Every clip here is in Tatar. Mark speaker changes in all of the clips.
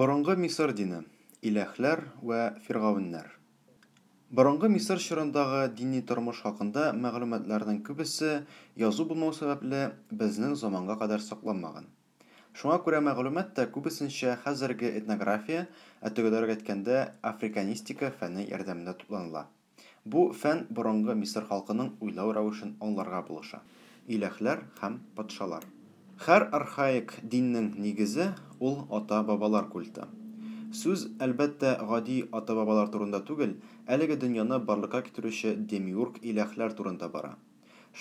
Speaker 1: Борынгы Мисыр дине, иләһләр вә фиргавеннәр. Борынгы Мисыр чорындагы дини тормыш хакында мәгълүматларның күбесе, язу булмау сәбәпле, безнең заманга кадәр сакланмаган. Шуңа күрә мәгълүмат та күбесенчә хәзерге этнография, ә төгәлрәк әйткәндә, африканистика фәне ярдәмендә тупланыла. Бу фән борынгы Мисыр халкының уйлау рәвешен аңларга булыша. Иләһләр һәм патшалар. Хәр архаик диннең нигезе, ул ата-бабалар культы. Сүз, әлбәттә, гади ата-бабалар турында түгел, әлеге дөньяны барлыкка китерүче демиург иләһләр турында бара.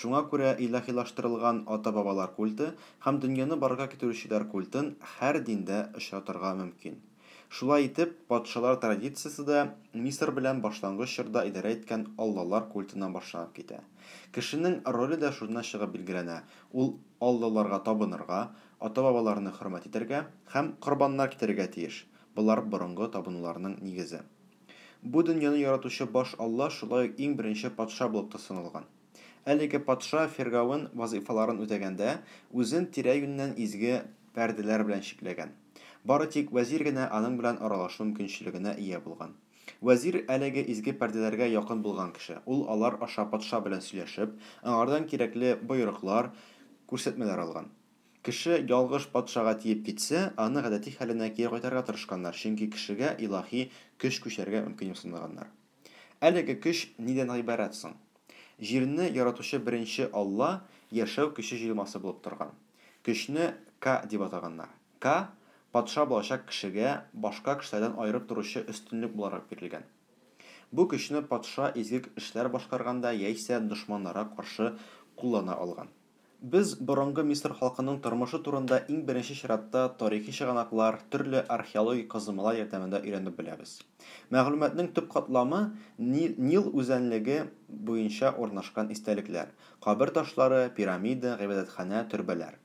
Speaker 1: Шуңа күрә илаһилаштырылган ата-бабалар культы һәм дөньяны барга китерүчеләр культын һәр диндә очратырга мөмкин. Шулай итеп, патшалар традициясе дә Мисыр белән башлангыч чорда идарә иткән аллалар культыннан башланып китә. Кешенең роле дә шуннан чыгып билгеләнә, ул аллаларга табынырга, ата-бабаларны хөрмәт итәргә һәм корбаннар китерергә тиеш, болар борынгы табынуларның нигезе. Бу дөньяны яратучы баш Алла шулай ук иң беренче патша булып та саналган. Әлеге патша Фиргавен вазыйфаларын үтәгәндә, үзен тирә-юньнән изге пәрдәләр белән чикләгән. Бары тик вәзир генә аның белән аралашу мөмкинчелегенә ия булган. Вәзир, әлеге изге пәрдәләргә якын булган кеше, ул алар аша патша белән сөйләшеп, аңардан кирәкле боерыклар, күрсәтмәләр алган. Кеше ялгыш патшага тиеп китсә, аны гадәти хәленә кире кайтарырга тырышканнар, чөнки кешегә илаһи көч күчәргә мөмкин дип санаганнар. Әлеге көч нидән гыйбарәт соң? Җирне яратучы беренче Алла яшәү көче җыелмасы булып торган. Көчне Ка дип атаганнар. Ка, патша булачак кешегә башка кешеләрдән аерып торучы өстенлек буларак бирелгән. Бу көчне патша изге эшләр башкарганда яисә дошманнара каршы куллана алган. Без борынгы Мисыр халкының тормышы турында иң беренче чиратта тарихи чыганаклар, төрле археологик казымалар ярдәмендә өйрәнеп беләбез. Мәгълүматның төп катламы, Нил үзәнлеге буенча урнашкан истәлекләр, кабер ташлары, пирамида, гыйбадәтханә, төрбәләр.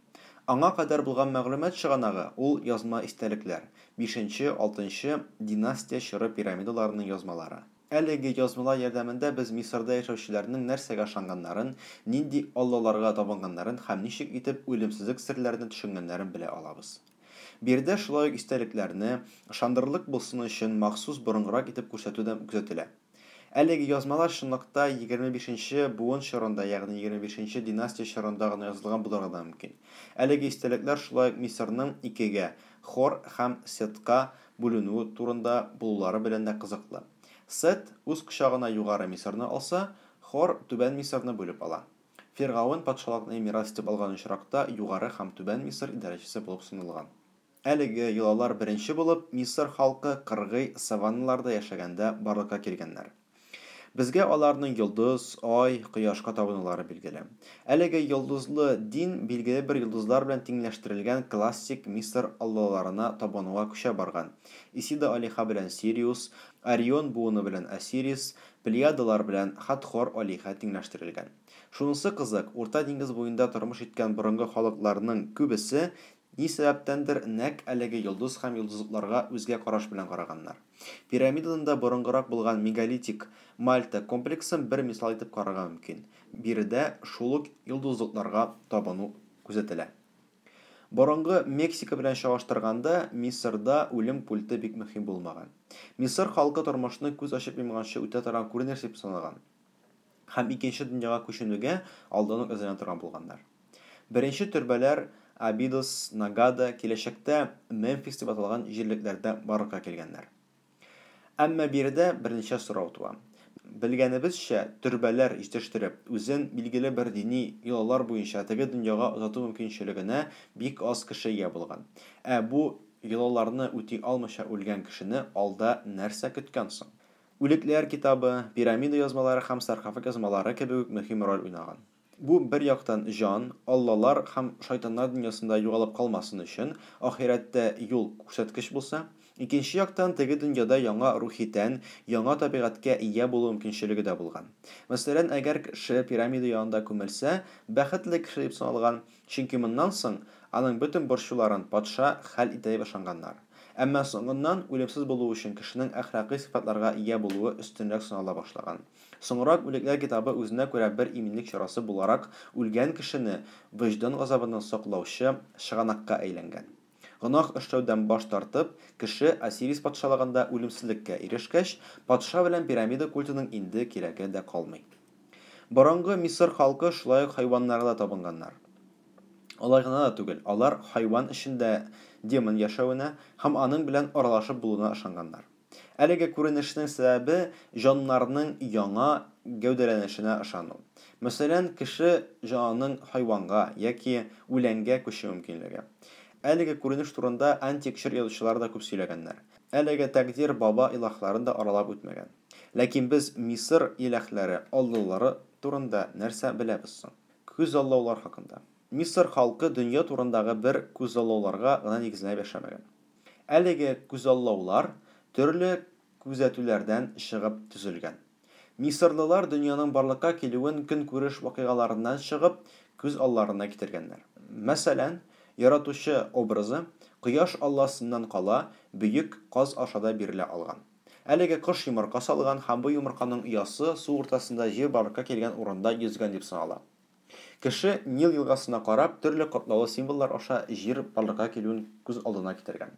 Speaker 1: Аңа кадәр булган мәгълүмат чыганагы, ул язма истәлекләр, бишенче, алтынчы династия чоры пирамидаларының язмалары. Әлеге язмалар ярдәмендә без Мисырда яшәүчеләрнең нәрсәгә ышанганнарын, нинди аллаларга табынганнарын һәм ничек итеп үлемсезлек серләренә төшенгәннәрен белә алабыз. Биредә шулай ук истәлекләрне, ышандырырлык булсын өчен, махсус борынгырак итеп күрсәтү дә күзәтелә. Әлеге язмалар чынлыкта егерме бишенче буын чорында, ягъни егерме бишенче династия чорында гына язылган булырга да мөмкин. Әлеге истәлекләр шулай ук Мисырның икегә, Хор һәм Сетка, бүленүе турында булулары белән дә кызыклы. Сет үз кочагына Югары Мисырны алса, Хор Түбән Мисырны бүлеп ала. Фиргавен патшалыкны мирас итеп алган очракта Югары һәм Түбән Мисыр идарәчесе булып саналган. Әлеге йолалар беренче булып Мисыр халкы кыргый саванналарда яшәгәндә барлыкка килгәннәр. Безгә аларның йолдыз, ай, кояшка табынулары билгеле. Әлеге йолдызлы дин билгеле бер йолдызлар белән тиңләштерелгән классик Мисыр аллаларына табынуга күчә барган. Исида-Алиха белән Сириус, Орион буыны белән Осирис, Плеядалар белән Хатхор-Алиха тиңләштерелгән. Шунысы кызык, Урта диңгез буенда тормыш иткән борынгы халыкларның күбесе Ни сәбәптәндер, нәкъ әлеге йолдыз һәм йолдызлыкларга үзгә караш белән караганнар. Пирамиданың да борынгырак булган мегалитик Мальта комплексын бер мисал итеп карарга мөмкин. Биредә шул ук йолдызлыкларга табыну күзәтелә. Борынгы Мексика белән чагыштырганда, Мисырда үлем культы бик мөһим булмаган. Мисыр халкы тормышны күз ачып йомганчы үтә торган күренеш дип санаган. һәм икенче дөньяга күченүгә алдан ук әзерләнә торган булганнар. Беренче төрбәләр Абидос, Нагада, киләчәктә Мемфис дип аталган җирлекләрдә барлыкка килгәннәр. Әмма биредә берничә сорау туа. Белгәнебезчә, төрбәләр җитештереп, үзен билгеле бер дини йолалар буенча теге дөньяга озату мөмкинчелегенә бик аз кеше ия булган. Ә бу йолаларны үти алмыйча үлгән кешене алда нәрсә көткән соң? Үлекләр китабы, пирамида язмалары һәм саркофаг язмалары кебек үк мөһим роль уйнаган. Бу, бер яктан, җан, аллалар һәм шайтаннар дөньясында югалып калмасын өчен, ахирәттә юл күрсәткеч булса, икенче яктан, теге дөньяда яңа рухи тән, яңа табигатькә ия булу мөмкинчелеге дә булган. Мәсәлән, әгәр кеше пирамида янында күмелсә, бәхетле кеше дип саналган Чөнки моннан соң аның бөтен борчуларын патша хәл итә дип ышанганнар. Әмма соңыннан үлемсез булу өчен кешенең әхлакый сыйфатларга ия булуы өстенрәк санала башлаган. Соңрак Үлекләр китабы үзенә күрә бер иминлек чарасы буларак үлгән кешене вөҗдан газабыннан саклаучы чыганакка әйләнгән. Гөнаһ эшләүдән баш тартып, кеше Осирис патшалыгында үлемсезлеккә ирешкәч, патша белән пирамида культының инде кирәге дә калмый. Борынгы Мисыр халкы шулай ук хайваннарга да табынганнар. Алай гына да түгел, алар хайван эчендә демон яшәвенә һәм аның белән аралашып булуына ышанганнар. Әлеге күренешнең сәбәбе, җаннарның яңа гәүдәләнешенә ышану. Мәсәлән, кеше җанының хайванга яки үләнгә күчү мөмкинлеге. Әлеге күренеш турында антик җыр язучылары да күп сөйләгәннәр. Әлеге тәкъдир баба илаһларын да аралап үтмәгән. Ләкин без Мисыр илаһләре, аллалары турында нәрсә беләбез соң? Күзаллаулар хакында. Мисыр халкы дөнья турындагы бер күзаллауларга гына нигезләнеп яшәмәгән. Әлеге күзаллаулар төрле күзәтүләрдән чыгып төзелгән. Мисырлылар дөньяның барлыкка килүен көнкүреш вакыйгаларыннан чыгып күз алларына китергәннәр. Мәсәлән, Яратучы образы кояш алласыннан кала бөек каз аша да бирелә алган. Әлеге кош йомырка салган һәм бу йомырканың оясы су уртасында җир барлыкка килгән урында йөзгән дип санала. Кеше Нил елгасына карап, төрле катлаулы символлар аша җир барлыкка килүен күз алдына китергән.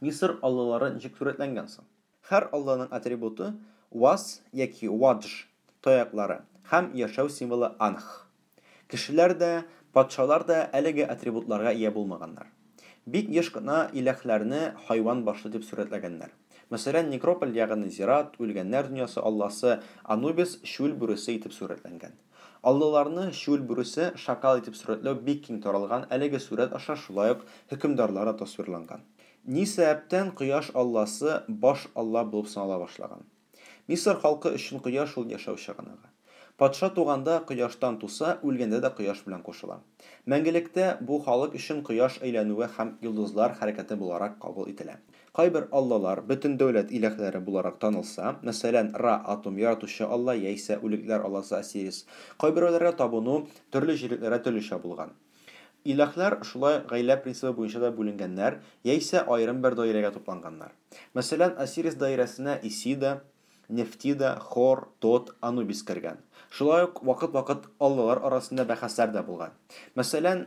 Speaker 1: Мисыр аллалары ничек сурәтләнгән соң? Һәр алланың атрибуты, вас яки вадж, таяклары, һәм яшәү символы анх. Кешеләр дә, патшалар да әлеге атрибутларга ия булмаганнар. Бик еш кына иләһләрне хайван башлы дип сурәтләгәннәр. Мәсәлән, некрополь, ягъни зират, үлгәннәр дөньясы алласы Анубис чүл бүресе итеп сурәтләнгән. Аллаларны чүл бүресе, шакал итеп сурәтләү бик киң таралган, әлеге сурәт аша шулай ук хөкемдарлар да тасвирланган. Ни сәбәптән кояш алласы баш алла булып санала башлаган? Мисыр халкы өчен кояш ул яшәү чыганагы. Патша туганда кояштан туса, үлгәндә дә кояш белән кушыла. Мәңгелектә бу халык өчен кояш әйләнүе һәм йолдызлар хәрәкәте буларак кабул ителә. Кайбер аллалар бөтен дәүләт иләһләре буларак танылса, мәсәлән, Ра, Атум, яратучы алла, яисә Үлекләр алласы Осирис. Кайберәүләргә табыну төрле җирлекләрдә төрлечә булган. Илаһлар шулай гаилә принцибы буенча да бүленгәннәр, яисә аерым бер даирәгә тупланганнар. Мәсәлән, Осирис даирәсенә Исида, Нефтида, Хор, Тот, Анубис кергән. Шулай ук вакыт-вакыт аллалар арасында бәхәсләр дә булган. Мәсәлән,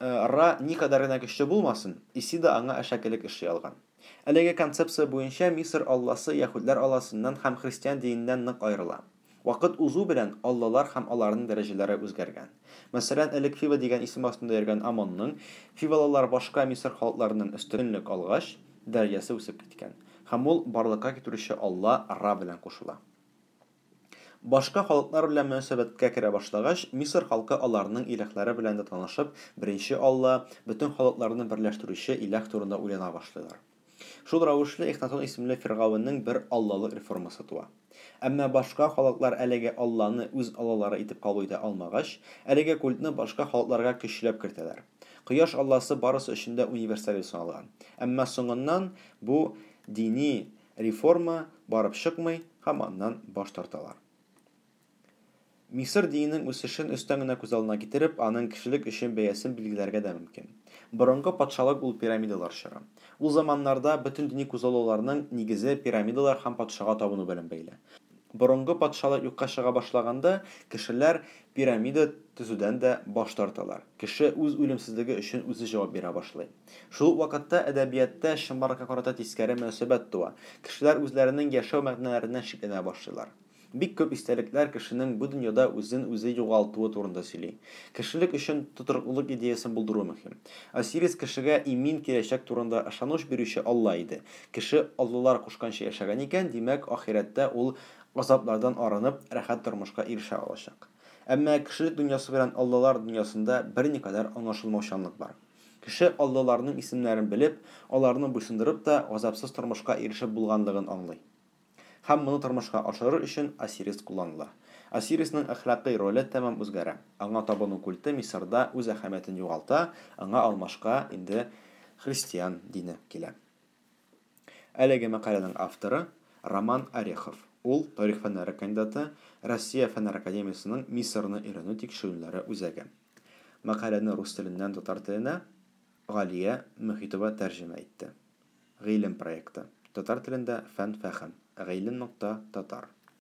Speaker 1: Ра никадәр генә көчле булмасын, Исида аңа әшәкелек эшли алган. Әлеге концепция буенча Мисыр алласы яһүдләр алласыннан һәм христиан диненнән нык аерыла. Вакыт узу белән аллалар һәм аларның дәрәҗәләре үзгәргән. Мәсәлән, элек Фива дигән исем астында йөргән Амонның, фивалылар башка Мисыр халыкларыннан өстенлек алгач, дәрәҗәсе үсеп киткән һәм ул барлыкка китерүче Алла, Ра, белән кушыла. Башка халыклар белән мөнәсәбәткә керә башлагач, Мисыр халкы аларның иләһләре белән дә танышып, беренче Алла, бөтен халыкларны берләштерүче иләһ турында уйлана башлыйлар. Шул рәвешле Эхнатон исемле фиргавеннең бер аллалык реформасы туа. Әмма башка халыклар әлеге алланы үз аллалары итеп кабул итә алмагач, әлеге культны башка халыкларга көчләп кертәләр. Кояш алласы барысы өчен дә универсаль дип санала. Әмма соңыннан бу дини реформа барып чыкмый һәм аннан баш тарталар. Мисыр диненең үсешен өстән генә күз алдына китереп, аның кешелек өчен бәясен билгеләргә дә мөмкин. Борынгы патшалык ул пирамидалар чоры. Ул заманнарда бөтен дини күзаллауларның нигезе пирамидалар һәм патшага табыну белән бәйле. Борынгы патшалык юкка чыга башлаганда, кешеләр пирамида төзүдән дә баш тарталар. Кеше үз үлемсезлеге өчен үзе җавап бирә башлый. Шул ук вакытта әдәбиятта чынбарлыкка карата тискәре мөнәсәбәт туа, кешеләр үзләренең яшәү мәгънәләреннән шикләнә башлыйлар. Бик күп истәлекләр кешенең бу дөньяда үзен үзе югалтуы турында сөйли. Кешелек өчен тотрыклылык идеясен булдыру мөһим. Осирис кешегә имин киләчәк турында ышаныч бирүче алла иде. Кеше аллалар кушканча яшәгән икән, димәк, ахирәттә ул газаплардан арынып, рәхәт тормышка ирешә алачак. Әмма кешелек дөньясы белән аллалар дөньясында берникадәр аңлашылмаучанлык бар. Кеше аллаларның исемнәрен белеп, аларны буйсындырып та, газапсыз тормышка ирешеп булганлыгын аңлый. Һәм моны тормышка ашырыр өчен Осирис кулланыла. Осирисның әхлакый роле тәмам үзгәрә. Аңа табыну культы Мисырда үз әһәмиятен югалта, аңа алмашка инде христиан дине килә. Әлеге мәкаләнең авторы, Роман Орехов. Ул, тарих фәннәре кандидаты, Россия Фәннәр академиясенең Мисырны өйрәнү тикшеренүләре үзәге. Мәкаләне рус теленнән татар теленә Галия Мөхитова тәрҗемә итте. Гыйлем проекты. Татар телендә Фән-фәһем. Гыйлем нокта Татар.